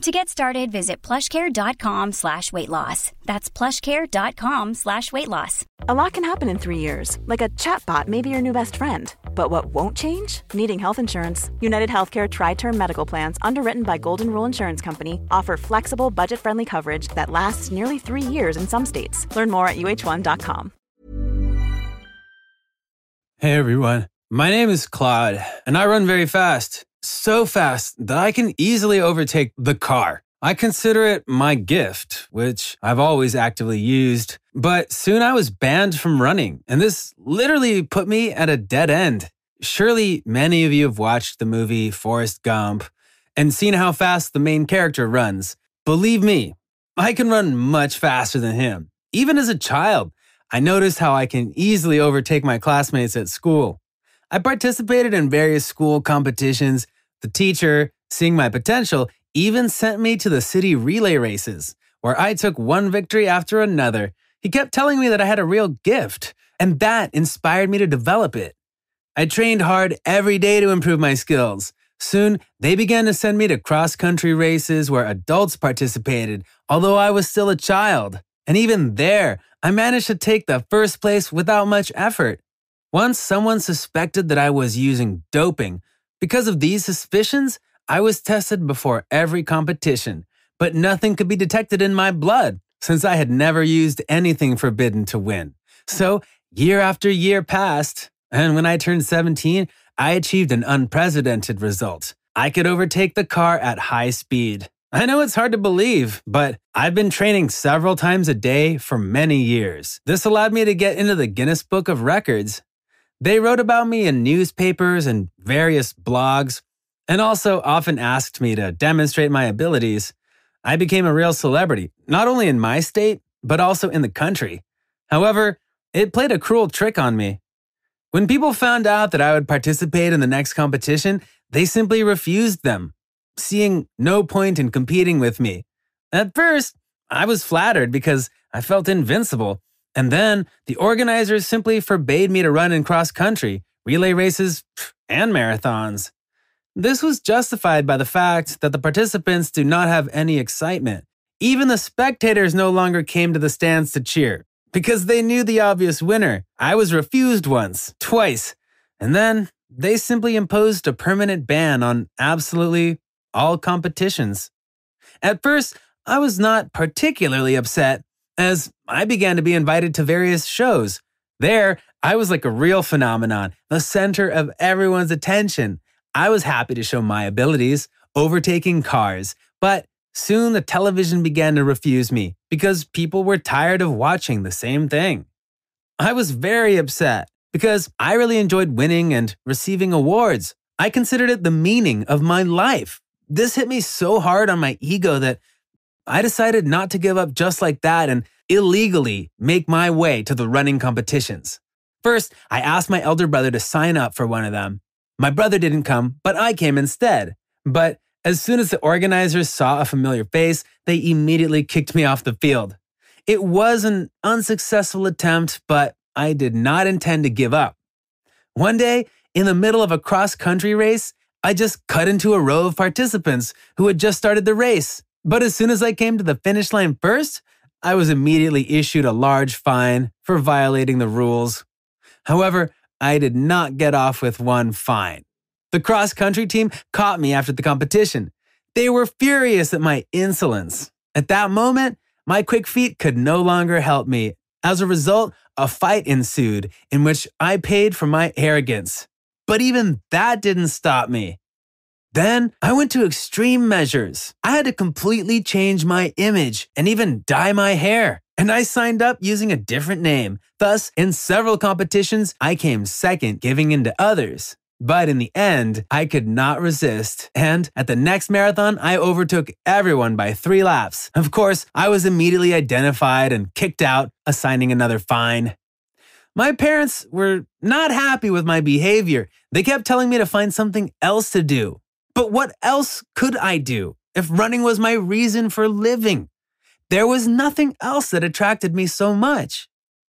To get started, visit plushcare.com slash weight loss. That's plushcare.com slash weight loss. A lot can happen in three years, like a chatbot may be your new best friend. But what won't change? Needing health insurance. United Healthcare Tri Term Medical Plans, underwritten by Golden Rule Insurance Company, offer flexible, budget friendly coverage that lasts nearly three years in some states. Learn more at uh1.com. Hey everyone, my name is Claude, and I run very fast. So fast that I can easily overtake the car. I consider it my gift, which I've always actively used. But soon I was banned from running, and this literally put me at a dead end. Surely many of you have watched the movie Forrest Gump and seen how fast the main character runs. Believe me, I can run much faster than him. Even as a child, I noticed how I can easily overtake my classmates at school. I participated in various school competitions. The teacher, seeing my potential, even sent me to the city relay races, where I took one victory after another. He kept telling me that I had a real gift, and that inspired me to develop it. I trained hard every day to improve my skills. Soon, they began to send me to cross country races where adults participated, although I was still a child. And even there, I managed to take the first place without much effort. Once someone suspected that I was using doping. Because of these suspicions, I was tested before every competition, but nothing could be detected in my blood since I had never used anything forbidden to win. So, year after year passed, and when I turned 17, I achieved an unprecedented result. I could overtake the car at high speed. I know it's hard to believe, but I've been training several times a day for many years. This allowed me to get into the Guinness Book of Records. They wrote about me in newspapers and various blogs, and also often asked me to demonstrate my abilities. I became a real celebrity, not only in my state, but also in the country. However, it played a cruel trick on me. When people found out that I would participate in the next competition, they simply refused them seeing no point in competing with me. At first, I was flattered because I felt invincible. And then the organizers simply forbade me to run in cross country, relay races, and marathons. This was justified by the fact that the participants do not have any excitement. Even the spectators no longer came to the stands to cheer because they knew the obvious winner. I was refused once, twice, and then they simply imposed a permanent ban on absolutely all competitions. At first, I was not particularly upset, as I began to be invited to various shows. There, I was like a real phenomenon, the center of everyone's attention. I was happy to show my abilities, overtaking cars, but soon the television began to refuse me because people were tired of watching the same thing. I was very upset because I really enjoyed winning and receiving awards. I considered it the meaning of my life. This hit me so hard on my ego that I decided not to give up just like that and illegally make my way to the running competitions. First, I asked my elder brother to sign up for one of them. My brother didn't come, but I came instead. But as soon as the organizers saw a familiar face, they immediately kicked me off the field. It was an unsuccessful attempt, but I did not intend to give up. One day, in the middle of a cross country race, I just cut into a row of participants who had just started the race. But as soon as I came to the finish line first, I was immediately issued a large fine for violating the rules. However, I did not get off with one fine. The cross country team caught me after the competition. They were furious at my insolence. At that moment, my quick feet could no longer help me, As a result, a fight ensued in which I paid for my arrogance. But even that didn't stop me. Then I went to extreme measures. I had to completely change my image and even dye my hair. And I signed up using a different name. Thus, in several competitions, I came second, giving in to others. But in the end, I could not resist. And at the next marathon, I overtook everyone by three laps. Of course, I was immediately identified and kicked out, assigning another fine. My parents were not happy with my behavior. They kept telling me to find something else to do. But what else could I do if running was my reason for living? There was nothing else that attracted me so much.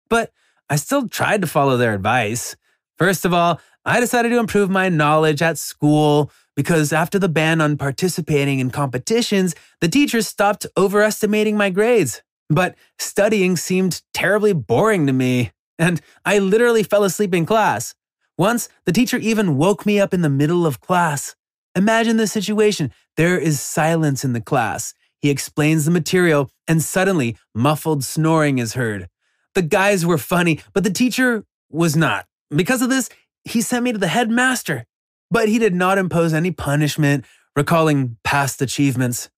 But I still tried to follow their advice. First of all, I decided to improve my knowledge at school because after the ban on participating in competitions, the teachers stopped overestimating my grades. But studying seemed terribly boring to me, and I literally fell asleep in class. Once, the teacher even woke me up in the middle of class. Imagine the situation. There is silence in the class. He explains the material, and suddenly, muffled snoring is heard. The guys were funny, but the teacher was not. Because of this, he sent me to the headmaster, but he did not impose any punishment, recalling past achievements.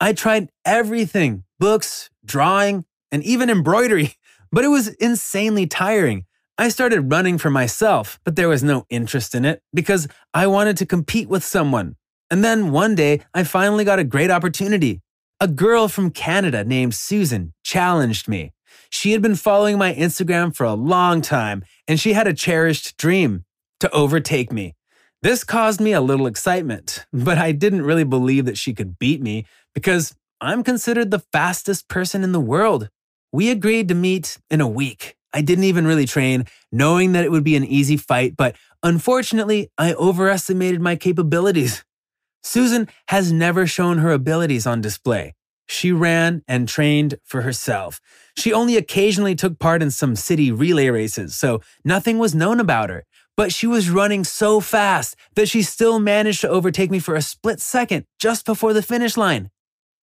I tried everything books, drawing, and even embroidery, but it was insanely tiring. I started running for myself, but there was no interest in it because I wanted to compete with someone. And then one day, I finally got a great opportunity. A girl from Canada named Susan challenged me. She had been following my Instagram for a long time, and she had a cherished dream to overtake me. This caused me a little excitement, but I didn't really believe that she could beat me because I'm considered the fastest person in the world. We agreed to meet in a week. I didn't even really train, knowing that it would be an easy fight, but unfortunately, I overestimated my capabilities. Susan has never shown her abilities on display. She ran and trained for herself. She only occasionally took part in some city relay races, so nothing was known about her. But she was running so fast that she still managed to overtake me for a split second just before the finish line.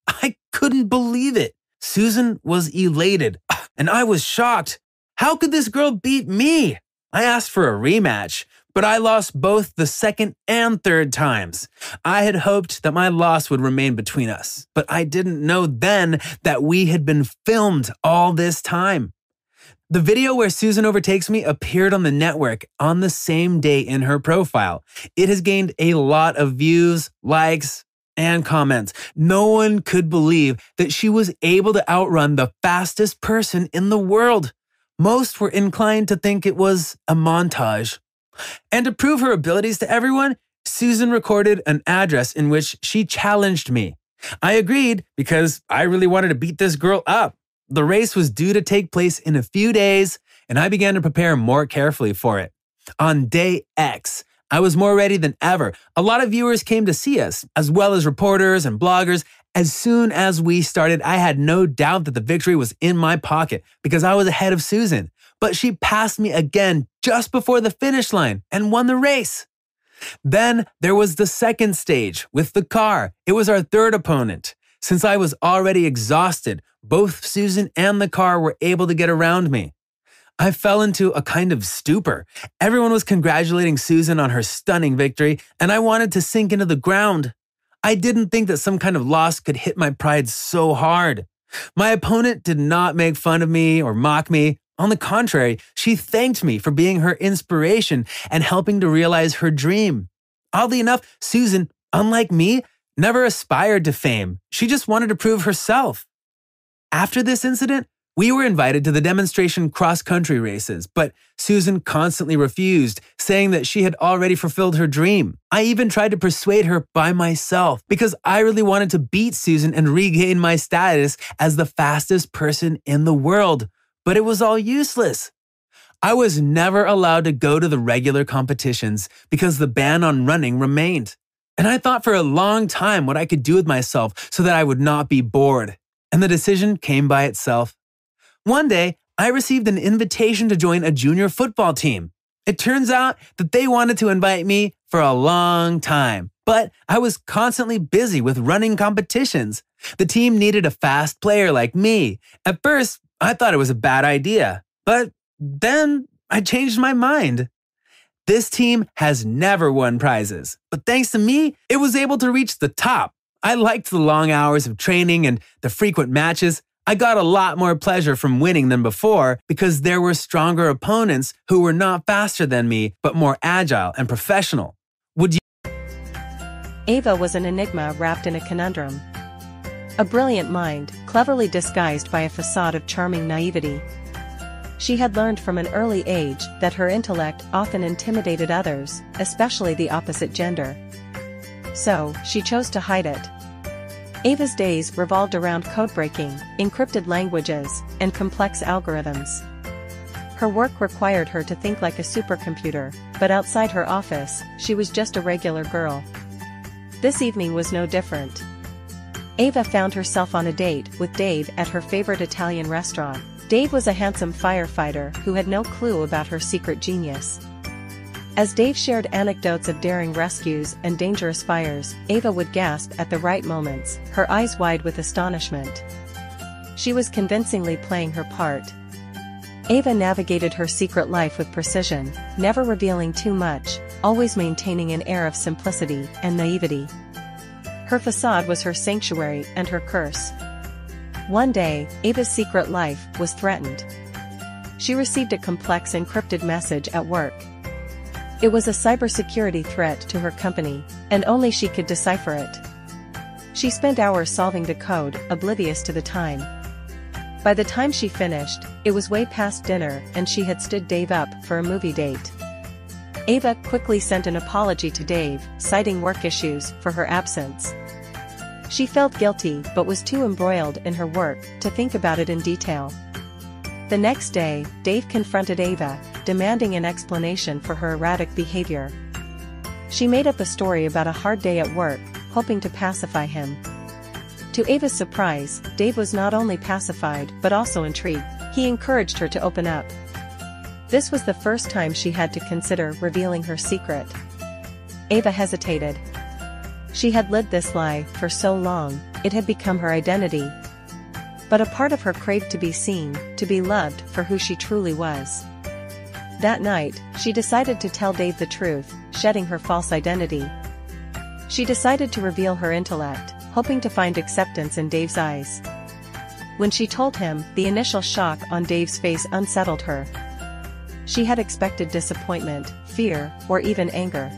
I couldn't believe it. Susan was elated, and I was shocked. How could this girl beat me? I asked for a rematch, but I lost both the second and third times. I had hoped that my loss would remain between us, but I didn't know then that we had been filmed all this time. The video where Susan overtakes me appeared on the network on the same day in her profile. It has gained a lot of views, likes, and comments. No one could believe that she was able to outrun the fastest person in the world. Most were inclined to think it was a montage. And to prove her abilities to everyone, Susan recorded an address in which she challenged me. I agreed because I really wanted to beat this girl up. The race was due to take place in a few days, and I began to prepare more carefully for it. On day X, I was more ready than ever. A lot of viewers came to see us, as well as reporters and bloggers. As soon as we started, I had no doubt that the victory was in my pocket because I was ahead of Susan but she passed me again just before the finish line and won the race. Then there was the second stage with the car. It was our third opponent. Since I was already exhausted, both Susan and the car were able to get around me. I fell into a kind of stupor. Everyone was congratulating Susan on her stunning victory, and I wanted to sink into the ground. I didn't think that some kind of loss could hit my pride so hard. My opponent did not make fun of me or mock me. On the contrary, she thanked me for being her inspiration and helping to realize her dream. Oddly enough, Susan, unlike me, never aspired to fame. She just wanted to prove herself. After this incident, we were invited to the demonstration cross country races, but Susan constantly refused, saying that she had already fulfilled her dream. I even tried to persuade her by myself because I really wanted to beat Susan and regain my status as the fastest person in the world but it was all useless. I was never allowed to go to the regular competitions because the ban on running remained. And I thought for a long time what I could do with myself so that I would not be bored. And the decision came by itself. One day, I received an invitation to join a junior football team. It turns out that they wanted to invite me for a long time, but I was constantly busy with running competitions. The team needed a fast player like me. At first, I thought it was a bad idea, but then I changed my mind. This team has never won prizes, but thanks to me, it was able to reach the top. I liked the long hours of training and the frequent matches. I got a lot more pleasure from winning than before because there were stronger opponents who were not faster than me, but more agile and professional. Would you? Ava was an enigma wrapped in a conundrum. A brilliant mind, cleverly disguised by a facade of charming naivety. She had learned from an early age that her intellect often intimidated others, especially the opposite gender. So, she chose to hide it. Ava's days revolved around codebreaking, encrypted languages, and complex algorithms. Her work required her to think like a supercomputer, but outside her office, she was just a regular girl. This evening was no different. Ava found herself on a date with Dave at her favorite Italian restaurant. Dave was a handsome firefighter who had no clue about her secret genius. As Dave shared anecdotes of daring rescues and dangerous fires, Ava would gasp at the right moments, her eyes wide with astonishment. She was convincingly playing her part. Ava navigated her secret life with precision, never revealing too much, always maintaining an air of simplicity and naivety. Her facade was her sanctuary and her curse. One day, Ava's secret life was threatened. She received a complex encrypted message at work. It was a cybersecurity threat to her company, and only she could decipher it. She spent hours solving the code, oblivious to the time. By the time she finished, it was way past dinner and she had stood Dave up for a movie date. Ava quickly sent an apology to Dave, citing work issues for her absence. She felt guilty but was too embroiled in her work to think about it in detail. The next day, Dave confronted Ava, demanding an explanation for her erratic behavior. She made up a story about a hard day at work, hoping to pacify him. To Ava's surprise, Dave was not only pacified but also intrigued. He encouraged her to open up. This was the first time she had to consider revealing her secret. Ava hesitated, she had lived this lie for so long, it had become her identity. But a part of her craved to be seen, to be loved for who she truly was. That night, she decided to tell Dave the truth, shedding her false identity. She decided to reveal her intellect, hoping to find acceptance in Dave's eyes. When she told him, the initial shock on Dave's face unsettled her. She had expected disappointment, fear, or even anger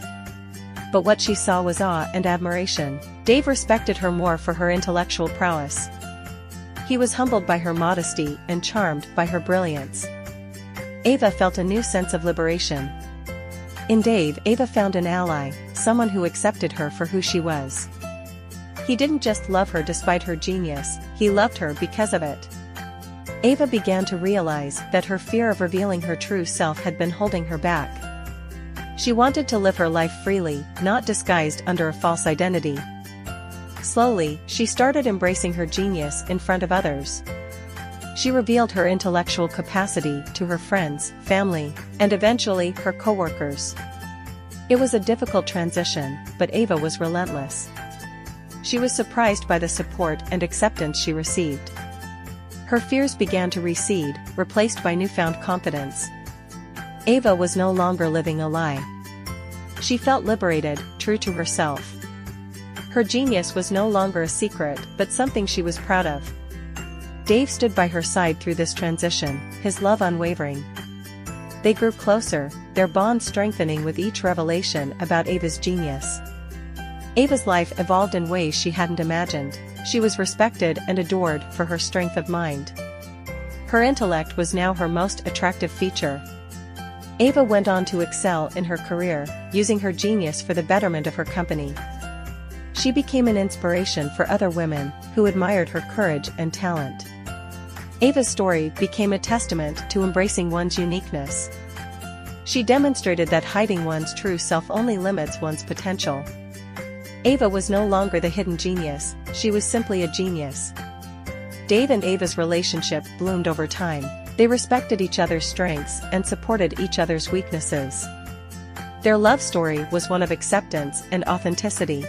but what she saw was awe and admiration. Dave respected her more for her intellectual prowess. He was humbled by her modesty and charmed by her brilliance. Ava felt a new sense of liberation. In Dave, Ava found an ally, someone who accepted her for who she was. He didn't just love her despite her genius, he loved her because of it. Ava began to realize that her fear of revealing her true self had been holding her back. She wanted to live her life freely, not disguised under a false identity. Slowly, she started embracing her genius in front of others. She revealed her intellectual capacity to her friends, family, and eventually her coworkers. It was a difficult transition, but Ava was relentless. She was surprised by the support and acceptance she received. Her fears began to recede, replaced by newfound confidence, Ava was no longer living a lie. She felt liberated, true to herself. Her genius was no longer a secret, but something she was proud of. Dave stood by her side through this transition, his love unwavering. They grew closer, their bond strengthening with each revelation about Ava's genius. Ava's life evolved in ways she hadn't imagined, she was respected and adored for her strength of mind. Her intellect was now her most attractive feature, Ava went on to excel in her career, using her genius for the betterment of her company. She became an inspiration for other women who admired her courage and talent. Ava's story became a testament to embracing one's uniqueness. She demonstrated that hiding one's true self only limits one's potential. Ava was no longer the hidden genius, she was simply a genius. Dave and Ava's relationship bloomed over time, they respected each other's strengths and supported each other's weaknesses. Their love story was one of acceptance and authenticity.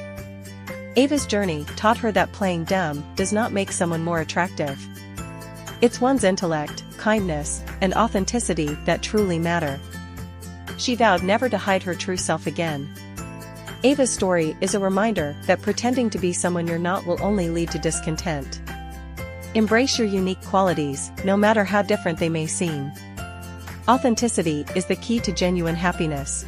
Ava's journey taught her that playing dumb does not make someone more attractive. It's one's intellect, kindness, and authenticity that truly matter. She vowed never to hide her true self again. Ava's story is a reminder that pretending to be someone you're not will only lead to discontent. Embrace your unique qualities, no matter how different they may seem. Authenticity is the key to genuine happiness.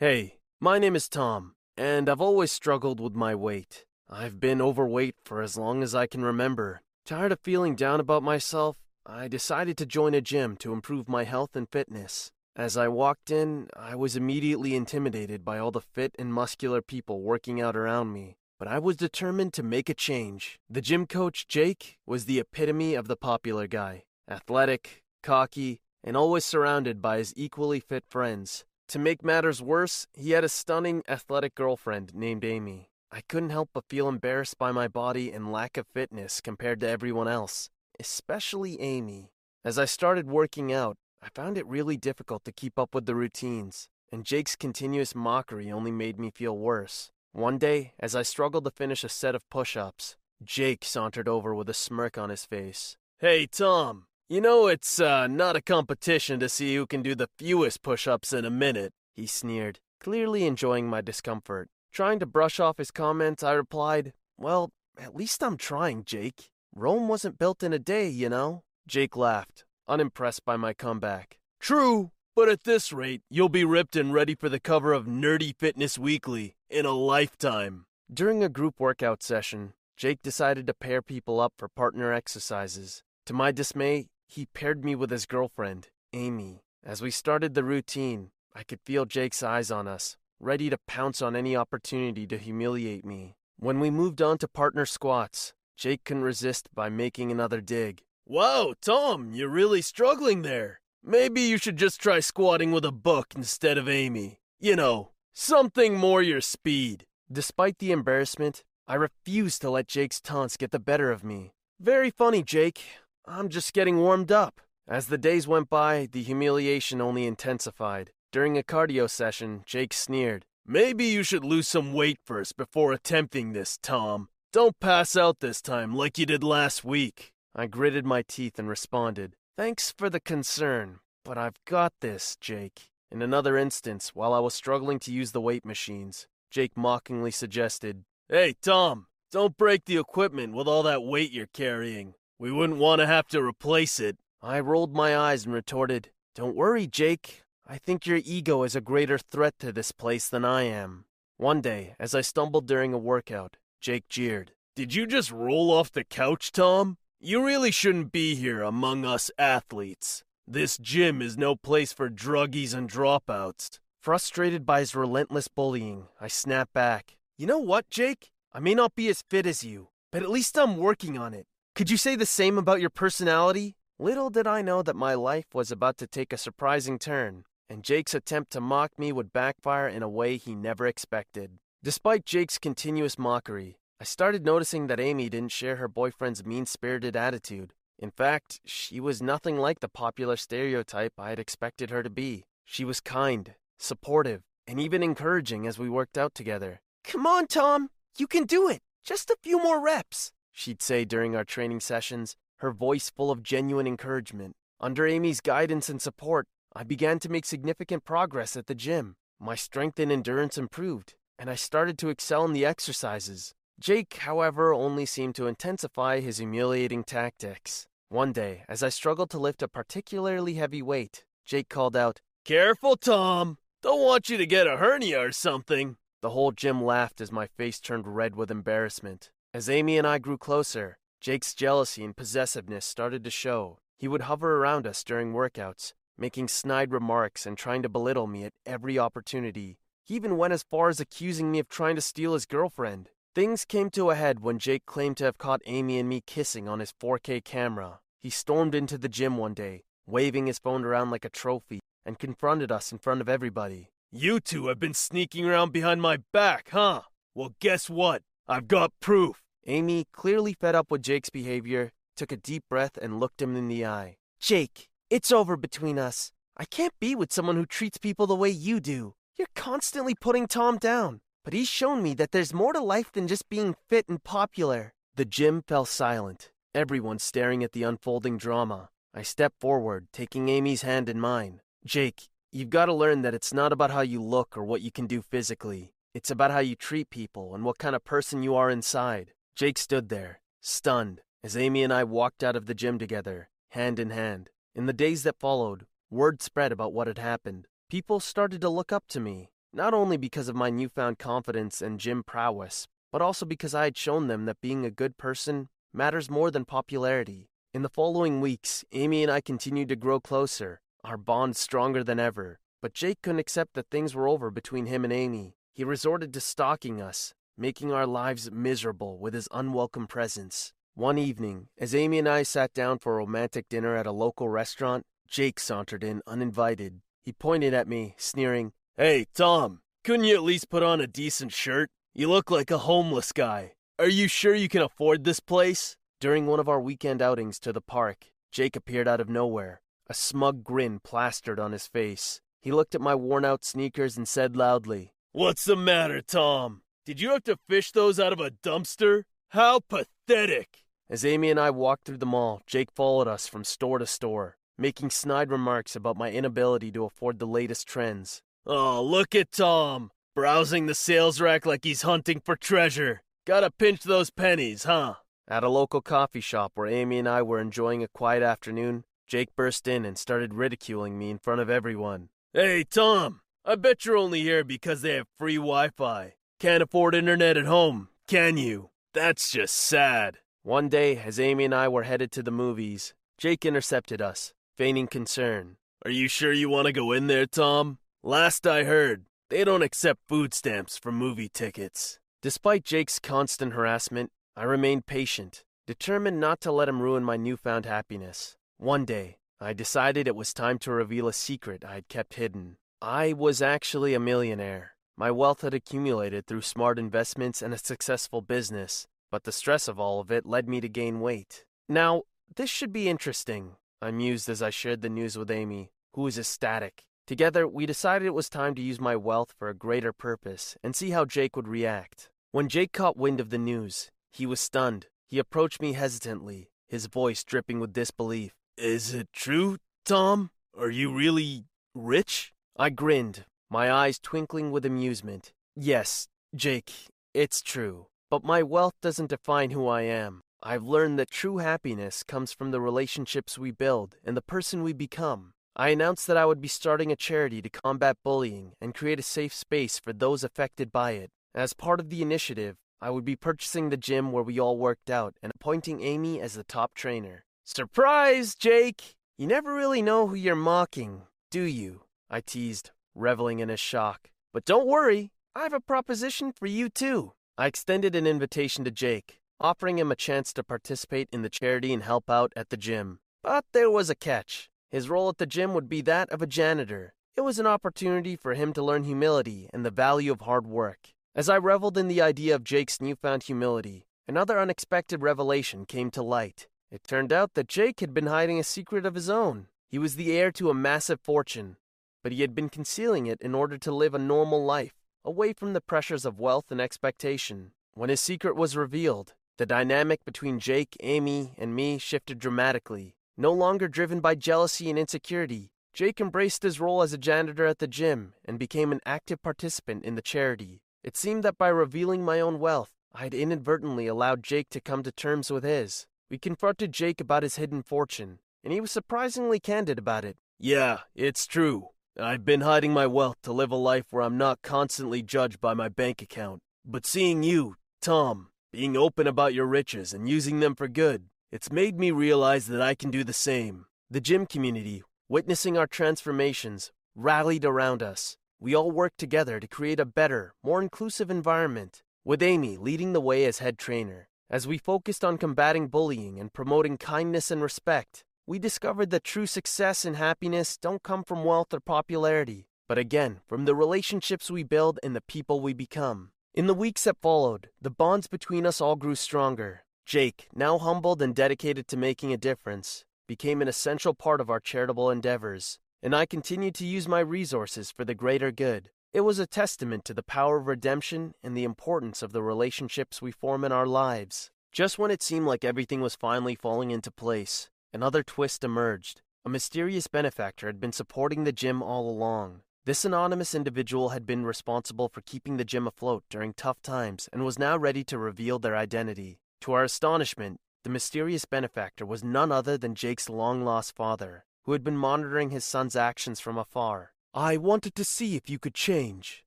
Hey, my name is Tom, and I've always struggled with my weight. I've been overweight for as long as I can remember. Tired of feeling down about myself, I decided to join a gym to improve my health and fitness. As I walked in, I was immediately intimidated by all the fit and muscular people working out around me. But I was determined to make a change. The gym coach, Jake, was the epitome of the popular guy athletic, cocky, and always surrounded by his equally fit friends. To make matters worse, he had a stunning, athletic girlfriend named Amy. I couldn't help but feel embarrassed by my body and lack of fitness compared to everyone else, especially Amy. As I started working out, I found it really difficult to keep up with the routines, and Jake's continuous mockery only made me feel worse. One day, as I struggled to finish a set of push ups, Jake sauntered over with a smirk on his face. Hey, Tom, you know, it's uh, not a competition to see who can do the fewest push ups in a minute, he sneered, clearly enjoying my discomfort. Trying to brush off his comments, I replied, Well, at least I'm trying, Jake. Rome wasn't built in a day, you know. Jake laughed, unimpressed by my comeback. True, but at this rate, you'll be ripped and ready for the cover of Nerdy Fitness Weekly in a lifetime. During a group workout session, Jake decided to pair people up for partner exercises. To my dismay, he paired me with his girlfriend, Amy. As we started the routine, I could feel Jake's eyes on us, ready to pounce on any opportunity to humiliate me. When we moved on to partner squats, Jake couldn't resist by making another dig. Wow, Tom, you're really struggling there. Maybe you should just try squatting with a book instead of Amy. You know, something more your speed. Despite the embarrassment, I refused to let Jake's taunts get the better of me. Very funny, Jake. I'm just getting warmed up. As the days went by, the humiliation only intensified. During a cardio session, Jake sneered. Maybe you should lose some weight first before attempting this, Tom. Don't pass out this time like you did last week. I gritted my teeth and responded, Thanks for the concern, but I've got this, Jake. In another instance, while I was struggling to use the weight machines, Jake mockingly suggested, Hey, Tom, don't break the equipment with all that weight you're carrying. We wouldn't want to have to replace it. I rolled my eyes and retorted, Don't worry, Jake. I think your ego is a greater threat to this place than I am. One day, as I stumbled during a workout, Jake jeered, Did you just roll off the couch, Tom? You really shouldn't be here among us athletes. This gym is no place for druggies and dropouts. Frustrated by his relentless bullying, I snapped back. You know what, Jake? I may not be as fit as you, but at least I'm working on it. Could you say the same about your personality? Little did I know that my life was about to take a surprising turn, and Jake's attempt to mock me would backfire in a way he never expected. Despite Jake's continuous mockery, I started noticing that Amy didn't share her boyfriend's mean spirited attitude. In fact, she was nothing like the popular stereotype I had expected her to be. She was kind, supportive, and even encouraging as we worked out together. Come on, Tom, you can do it. Just a few more reps she'd say during our training sessions, her voice full of genuine encouragement. Under Amy's guidance and support, I began to make significant progress at the gym. My strength and endurance improved, and I started to excel in the exercises. Jake, however, only seemed to intensify his humiliating tactics. One day, as I struggled to lift a particularly heavy weight, Jake called out, Careful, Tom! Don't want you to get a hernia or something. The whole gym laughed as my face turned red with embarrassment. As Amy and I grew closer, Jake's jealousy and possessiveness started to show. He would hover around us during workouts, making snide remarks and trying to belittle me at every opportunity. He even went as far as accusing me of trying to steal his girlfriend. Things came to a head when Jake claimed to have caught Amy and me kissing on his 4K camera. He stormed into the gym one day, waving his phone around like a trophy, and confronted us in front of everybody. You two have been sneaking around behind my back, huh? Well, guess what? I've got proof. Amy, clearly fed up with Jake's behavior, took a deep breath and looked him in the eye. Jake, it's over between us. I can't be with someone who treats people the way you do. You're constantly putting Tom down, but he's shown me that there's more to life than just being fit and popular. The gym fell silent, everyone staring at the unfolding drama. I stepped forward, taking Amy's hand in mine. Jake, you've got to learn that it's not about how you look or what you can do physically. It's about how you treat people and what kind of person you are inside. Jake stood there, stunned, as Amy and I walked out of the gym together, hand in hand. In the days that followed, word spread about what had happened. People started to look up to me, not only because of my newfound confidence and gym prowess, but also because I had shown them that being a good person matters more than popularity. In the following weeks, Amy and I continued to grow closer, our bond stronger than ever. But Jake couldn't accept that things were over between him and Amy. He resorted to stalking us, making our lives miserable with his unwelcome presence. One evening, as Amy and I sat down for a romantic dinner at a local restaurant, Jake sauntered in uninvited. He pointed at me, sneering, Hey, Tom, couldn't you at least put on a decent shirt? You look like a homeless guy. Are you sure you can afford this place? During one of our weekend outings to the park, Jake appeared out of nowhere, a smug grin plastered on his face. He looked at my worn out sneakers and said loudly, What's the matter, Tom? Did you have to fish those out of a dumpster? How pathetic! As Amy and I walked through the mall, Jake followed us from store to store, making snide remarks about my inability to afford the latest trends. Oh, look at Tom, browsing the sales rack like he's hunting for treasure. Gotta pinch those pennies, huh? At a local coffee shop where Amy and I were enjoying a quiet afternoon, Jake burst in and started ridiculing me in front of everyone. Hey, Tom, I bet you're only here because they have free Wi Fi. Can't afford internet at home, can you? That's just sad. One day, as Amy and I were headed to the movies, Jake intercepted us, feigning concern. Are you sure you want to go in there, Tom? Last I heard, they don't accept food stamps for movie tickets. Despite Jake's constant harassment, I remained patient, determined not to let him ruin my newfound happiness. One day, I decided it was time to reveal a secret I had kept hidden. I was actually a millionaire. My wealth had accumulated through smart investments and a successful business, but the stress of all of it led me to gain weight. Now, this should be interesting, I mused as I shared the news with Amy, who was ecstatic. Together, we decided it was time to use my wealth for a greater purpose and see how Jake would react. When Jake caught wind of the news, he was stunned. He approached me hesitantly, his voice dripping with disbelief. Is it true, Tom? Are you really rich? I grinned, my eyes twinkling with amusement. Yes, Jake, it's true. But my wealth doesn't define who I am. I've learned that true happiness comes from the relationships we build and the person we become. I announced that I would be starting a charity to combat bullying and create a safe space for those affected by it. As part of the initiative, I would be purchasing the gym where we all worked out and appointing Amy as the top trainer. Surprise, Jake! You never really know who you're mocking, do you? I teased, reveling in his shock. But don't worry, I have a proposition for you too. I extended an invitation to Jake, offering him a chance to participate in the charity and help out at the gym. But there was a catch. His role at the gym would be that of a janitor. It was an opportunity for him to learn humility and the value of hard work. As I reveled in the idea of Jake's newfound humility, another unexpected revelation came to light. It turned out that Jake had been hiding a secret of his own. He was the heir to a massive fortune, but he had been concealing it in order to live a normal life, away from the pressures of wealth and expectation. When his secret was revealed, the dynamic between Jake, Amy, and me shifted dramatically. No longer driven by jealousy and insecurity, Jake embraced his role as a janitor at the gym and became an active participant in the charity. It seemed that by revealing my own wealth, I had inadvertently allowed Jake to come to terms with his. We confronted Jake about his hidden fortune, and he was surprisingly candid about it. Yeah, it's true. I've been hiding my wealth to live a life where I'm not constantly judged by my bank account. But seeing you, Tom, being open about your riches and using them for good, it's made me realize that I can do the same. The gym community, witnessing our transformations, rallied around us. We all worked together to create a better, more inclusive environment, with Amy leading the way as head trainer. As we focused on combating bullying and promoting kindness and respect, we discovered that true success and happiness don't come from wealth or popularity, but again, from the relationships we build and the people we become. In the weeks that followed, the bonds between us all grew stronger. Jake, now humbled and dedicated to making a difference, became an essential part of our charitable endeavors and I continued to use my resources for the greater good. It was a testament to the power of redemption and the importance of the relationships we form in our lives. Just when it seemed like everything was finally falling into place, another twist emerged. A mysterious benefactor had been supporting the gym all along. This anonymous individual had been responsible for keeping the gym afloat during tough times and was now ready to reveal their identity. To our astonishment, the mysterious benefactor was none other than Jake's long lost father, who had been monitoring his son's actions from afar. I wanted to see if you could change,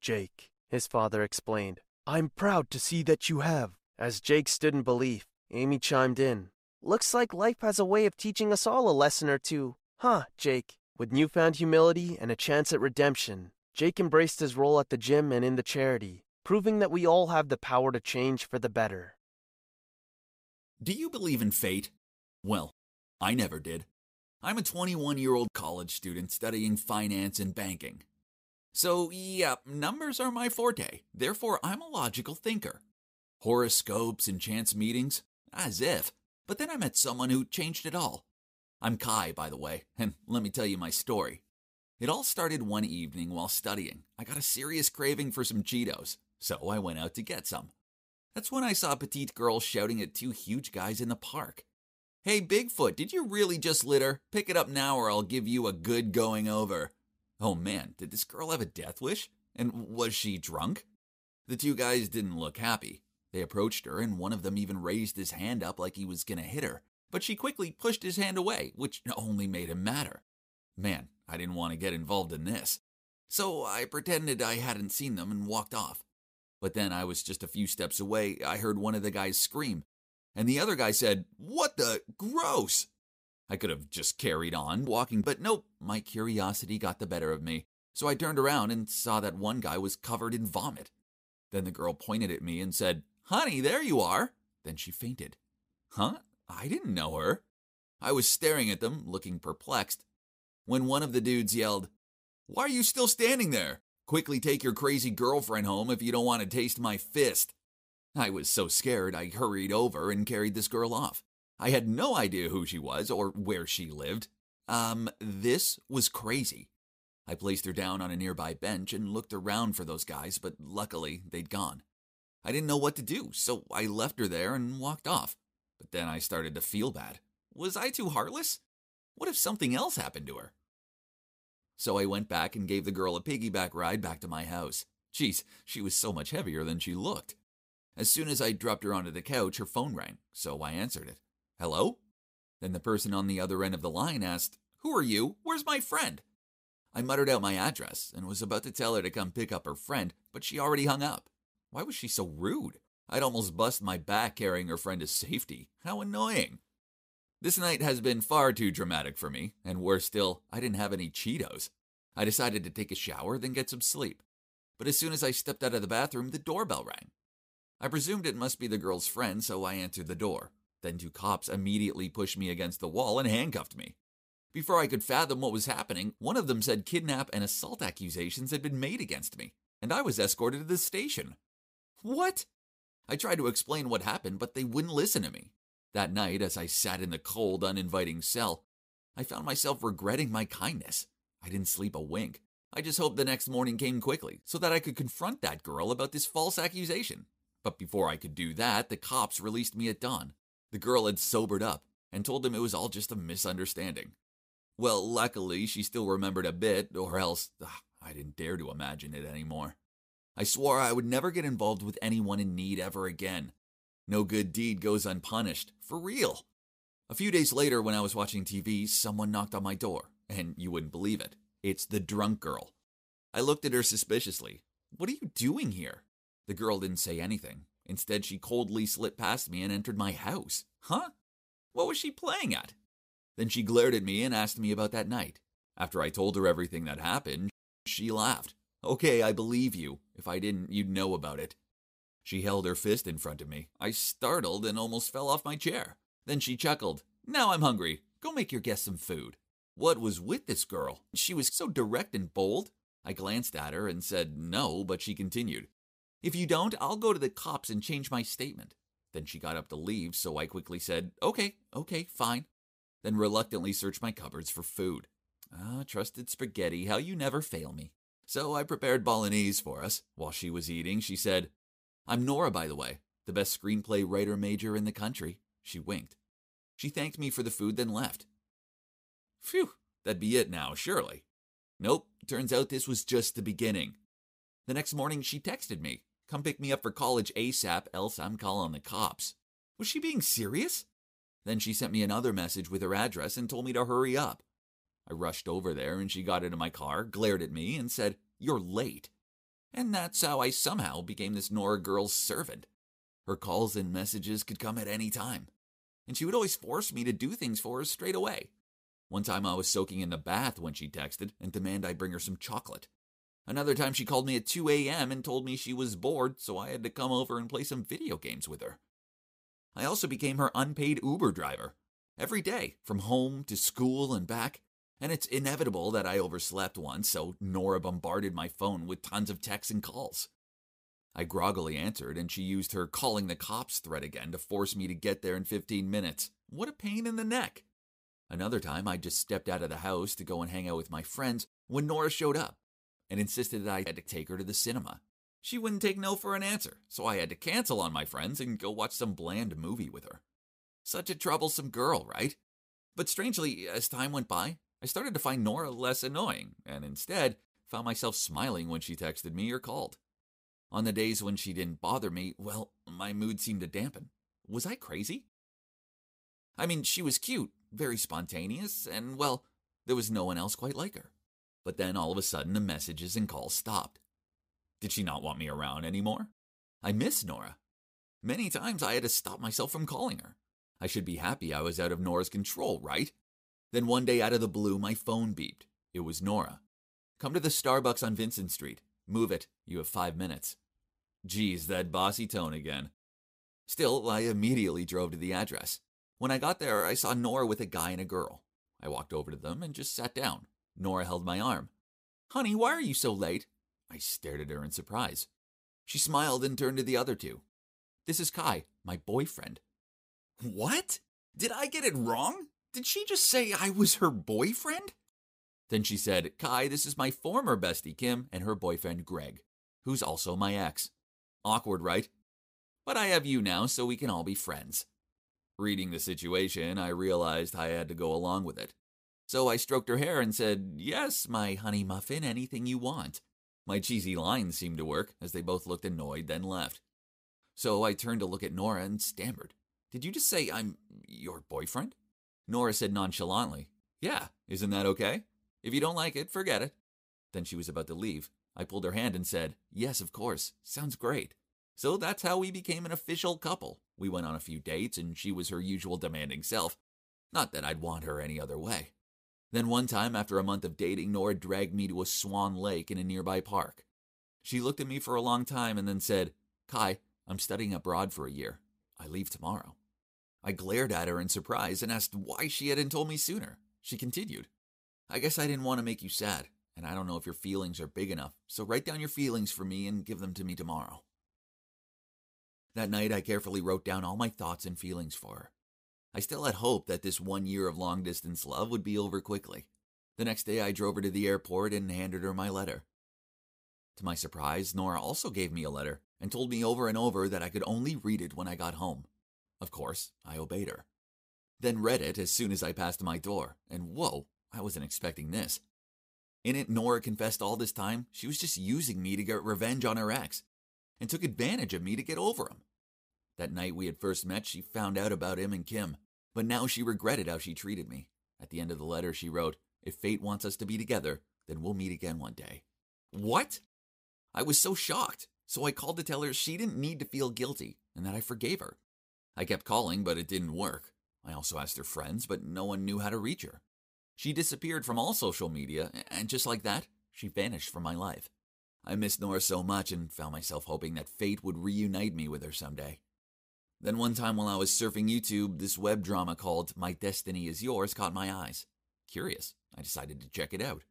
Jake, his father explained. I'm proud to see that you have. As Jake stood in belief, Amy chimed in. Looks like life has a way of teaching us all a lesson or two. Huh, Jake? With newfound humility and a chance at redemption, Jake embraced his role at the gym and in the charity, proving that we all have the power to change for the better. Do you believe in fate? Well, I never did. I'm a 21 year old college student studying finance and banking. So, yeah, numbers are my forte, therefore, I'm a logical thinker. Horoscopes and chance meetings? As if. But then I met someone who changed it all. I'm Kai, by the way, and let me tell you my story. It all started one evening while studying. I got a serious craving for some Cheetos, so I went out to get some. That's when I saw a petite girl shouting at two huge guys in the park. Hey, Bigfoot, did you really just litter? Pick it up now or I'll give you a good going over. Oh man, did this girl have a death wish? And was she drunk? The two guys didn't look happy. They approached her, and one of them even raised his hand up like he was going to hit her, but she quickly pushed his hand away, which only made him madder. Man, I didn't want to get involved in this. So I pretended I hadn't seen them and walked off. But then I was just a few steps away. I heard one of the guys scream, and the other guy said, What the? Gross! I could have just carried on walking, but nope, my curiosity got the better of me. So I turned around and saw that one guy was covered in vomit. Then the girl pointed at me and said, Honey, there you are. Then she fainted. Huh? I didn't know her. I was staring at them, looking perplexed, when one of the dudes yelled, Why are you still standing there? Quickly take your crazy girlfriend home if you don't want to taste my fist. I was so scared I hurried over and carried this girl off. I had no idea who she was or where she lived. Um, this was crazy. I placed her down on a nearby bench and looked around for those guys, but luckily they'd gone. I didn't know what to do, so I left her there and walked off. But then I started to feel bad. Was I too heartless? What if something else happened to her? So I went back and gave the girl a piggyback ride back to my house. Geez, she was so much heavier than she looked. As soon as I dropped her onto the couch, her phone rang, so I answered it. Hello? Then the person on the other end of the line asked, Who are you? Where's my friend? I muttered out my address and was about to tell her to come pick up her friend, but she already hung up. Why was she so rude? I'd almost bust my back carrying her friend to safety. How annoying. This night has been far too dramatic for me, and worse still, I didn't have any Cheetos. I decided to take a shower, then get some sleep. But as soon as I stepped out of the bathroom, the doorbell rang. I presumed it must be the girl's friend, so I answered the door. Then two cops immediately pushed me against the wall and handcuffed me. Before I could fathom what was happening, one of them said kidnap and assault accusations had been made against me, and I was escorted to the station. What? I tried to explain what happened, but they wouldn't listen to me. That night, as I sat in the cold, uninviting cell, I found myself regretting my kindness. I didn't sleep a wink. I just hoped the next morning came quickly so that I could confront that girl about this false accusation. But before I could do that, the cops released me at dawn. The girl had sobered up and told them it was all just a misunderstanding. Well, luckily, she still remembered a bit, or else ugh, I didn't dare to imagine it anymore. I swore I would never get involved with anyone in need ever again, no good deed goes unpunished. For real. A few days later, when I was watching TV, someone knocked on my door, and you wouldn't believe it. It's the drunk girl. I looked at her suspiciously. What are you doing here? The girl didn't say anything. Instead, she coldly slipped past me and entered my house. Huh? What was she playing at? Then she glared at me and asked me about that night. After I told her everything that happened, she laughed. Okay, I believe you. If I didn't, you'd know about it. She held her fist in front of me. I startled and almost fell off my chair. Then she chuckled. Now I'm hungry. Go make your guest some food. What was with this girl? She was so direct and bold. I glanced at her and said no, but she continued. If you don't, I'll go to the cops and change my statement. Then she got up to leave, so I quickly said, Okay, okay, fine. Then reluctantly searched my cupboards for food. Ah, trusted spaghetti, how you never fail me. So I prepared bolognese for us. While she was eating, she said, I'm Nora, by the way, the best screenplay writer major in the country. She winked. She thanked me for the food, then left. Phew, that'd be it now, surely. Nope, turns out this was just the beginning. The next morning, she texted me, Come pick me up for college ASAP, else I'm calling the cops. Was she being serious? Then she sent me another message with her address and told me to hurry up. I rushed over there and she got into my car, glared at me, and said, You're late. And that's how I somehow became this Nora girl's servant. Her calls and messages could come at any time, and she would always force me to do things for her straight away. One time I was soaking in the bath when she texted and demanded I bring her some chocolate. Another time she called me at 2 a.m. and told me she was bored, so I had to come over and play some video games with her. I also became her unpaid Uber driver. Every day, from home to school and back, and it's inevitable that I overslept once, so Nora bombarded my phone with tons of texts and calls. I groggily answered, and she used her calling the cops threat again to force me to get there in 15 minutes. What a pain in the neck! Another time, I just stepped out of the house to go and hang out with my friends when Nora showed up and insisted that I had to take her to the cinema. She wouldn't take no for an answer, so I had to cancel on my friends and go watch some bland movie with her. Such a troublesome girl, right? But strangely, as time went by, I started to find Nora less annoying, and instead found myself smiling when she texted me or called. On the days when she didn't bother me, well, my mood seemed to dampen. Was I crazy? I mean, she was cute, very spontaneous, and well, there was no one else quite like her. But then all of a sudden the messages and calls stopped. Did she not want me around anymore? I miss Nora. Many times I had to stop myself from calling her. I should be happy I was out of Nora's control, right? Then one day out of the blue, my phone beeped. It was Nora. Come to the Starbucks on Vincent Street. Move it. You have five minutes. Geez, that bossy tone again. Still, I immediately drove to the address. When I got there, I saw Nora with a guy and a girl. I walked over to them and just sat down. Nora held my arm. Honey, why are you so late? I stared at her in surprise. She smiled and turned to the other two. This is Kai, my boyfriend. What? Did I get it wrong? Did she just say I was her boyfriend? Then she said, Kai, this is my former bestie Kim and her boyfriend Greg, who's also my ex. Awkward, right? But I have you now, so we can all be friends. Reading the situation, I realized I had to go along with it. So I stroked her hair and said, Yes, my honey muffin, anything you want. My cheesy lines seemed to work, as they both looked annoyed, then left. So I turned to look at Nora and stammered, Did you just say I'm your boyfriend? Nora said nonchalantly, Yeah, isn't that okay? If you don't like it, forget it. Then she was about to leave. I pulled her hand and said, Yes, of course. Sounds great. So that's how we became an official couple. We went on a few dates, and she was her usual demanding self. Not that I'd want her any other way. Then one time, after a month of dating, Nora dragged me to a swan lake in a nearby park. She looked at me for a long time and then said, Kai, I'm studying abroad for a year. I leave tomorrow. I glared at her in surprise and asked why she hadn't told me sooner. She continued, I guess I didn't want to make you sad, and I don't know if your feelings are big enough, so write down your feelings for me and give them to me tomorrow. That night, I carefully wrote down all my thoughts and feelings for her. I still had hope that this one year of long distance love would be over quickly. The next day, I drove her to the airport and handed her my letter. To my surprise, Nora also gave me a letter and told me over and over that I could only read it when I got home. Of course, I obeyed her. Then read it as soon as I passed my door, and whoa, I wasn't expecting this. In it, Nora confessed all this time she was just using me to get revenge on her ex and took advantage of me to get over him. That night we had first met, she found out about him and Kim, but now she regretted how she treated me. At the end of the letter, she wrote, If fate wants us to be together, then we'll meet again one day. What? I was so shocked, so I called to tell her she didn't need to feel guilty and that I forgave her. I kept calling, but it didn't work. I also asked her friends, but no one knew how to reach her. She disappeared from all social media, and just like that, she vanished from my life. I missed Nora so much and found myself hoping that fate would reunite me with her someday. Then one time while I was surfing YouTube, this web drama called My Destiny Is Yours caught my eyes. Curious, I decided to check it out.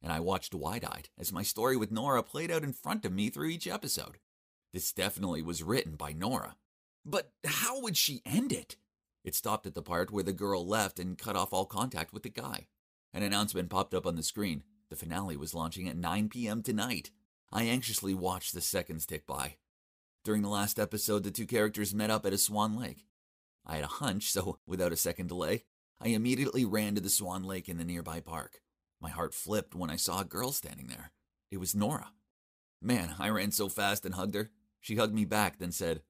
And I watched wide eyed as my story with Nora played out in front of me through each episode. This definitely was written by Nora. But how would she end it? It stopped at the part where the girl left and cut off all contact with the guy. An announcement popped up on the screen. The finale was launching at 9 p.m. tonight. I anxiously watched the seconds tick by. During the last episode, the two characters met up at a Swan Lake. I had a hunch, so without a second delay, I immediately ran to the Swan Lake in the nearby park. My heart flipped when I saw a girl standing there. It was Nora. Man, I ran so fast and hugged her. She hugged me back, then said,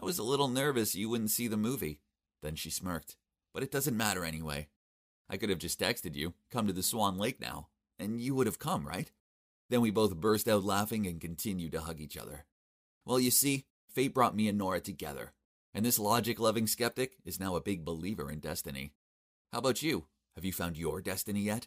I was a little nervous you wouldn't see the movie. Then she smirked. But it doesn't matter anyway. I could have just texted you, come to the Swan Lake now, and you would have come, right? Then we both burst out laughing and continued to hug each other. Well, you see, fate brought me and Nora together, and this logic loving skeptic is now a big believer in destiny. How about you? Have you found your destiny yet?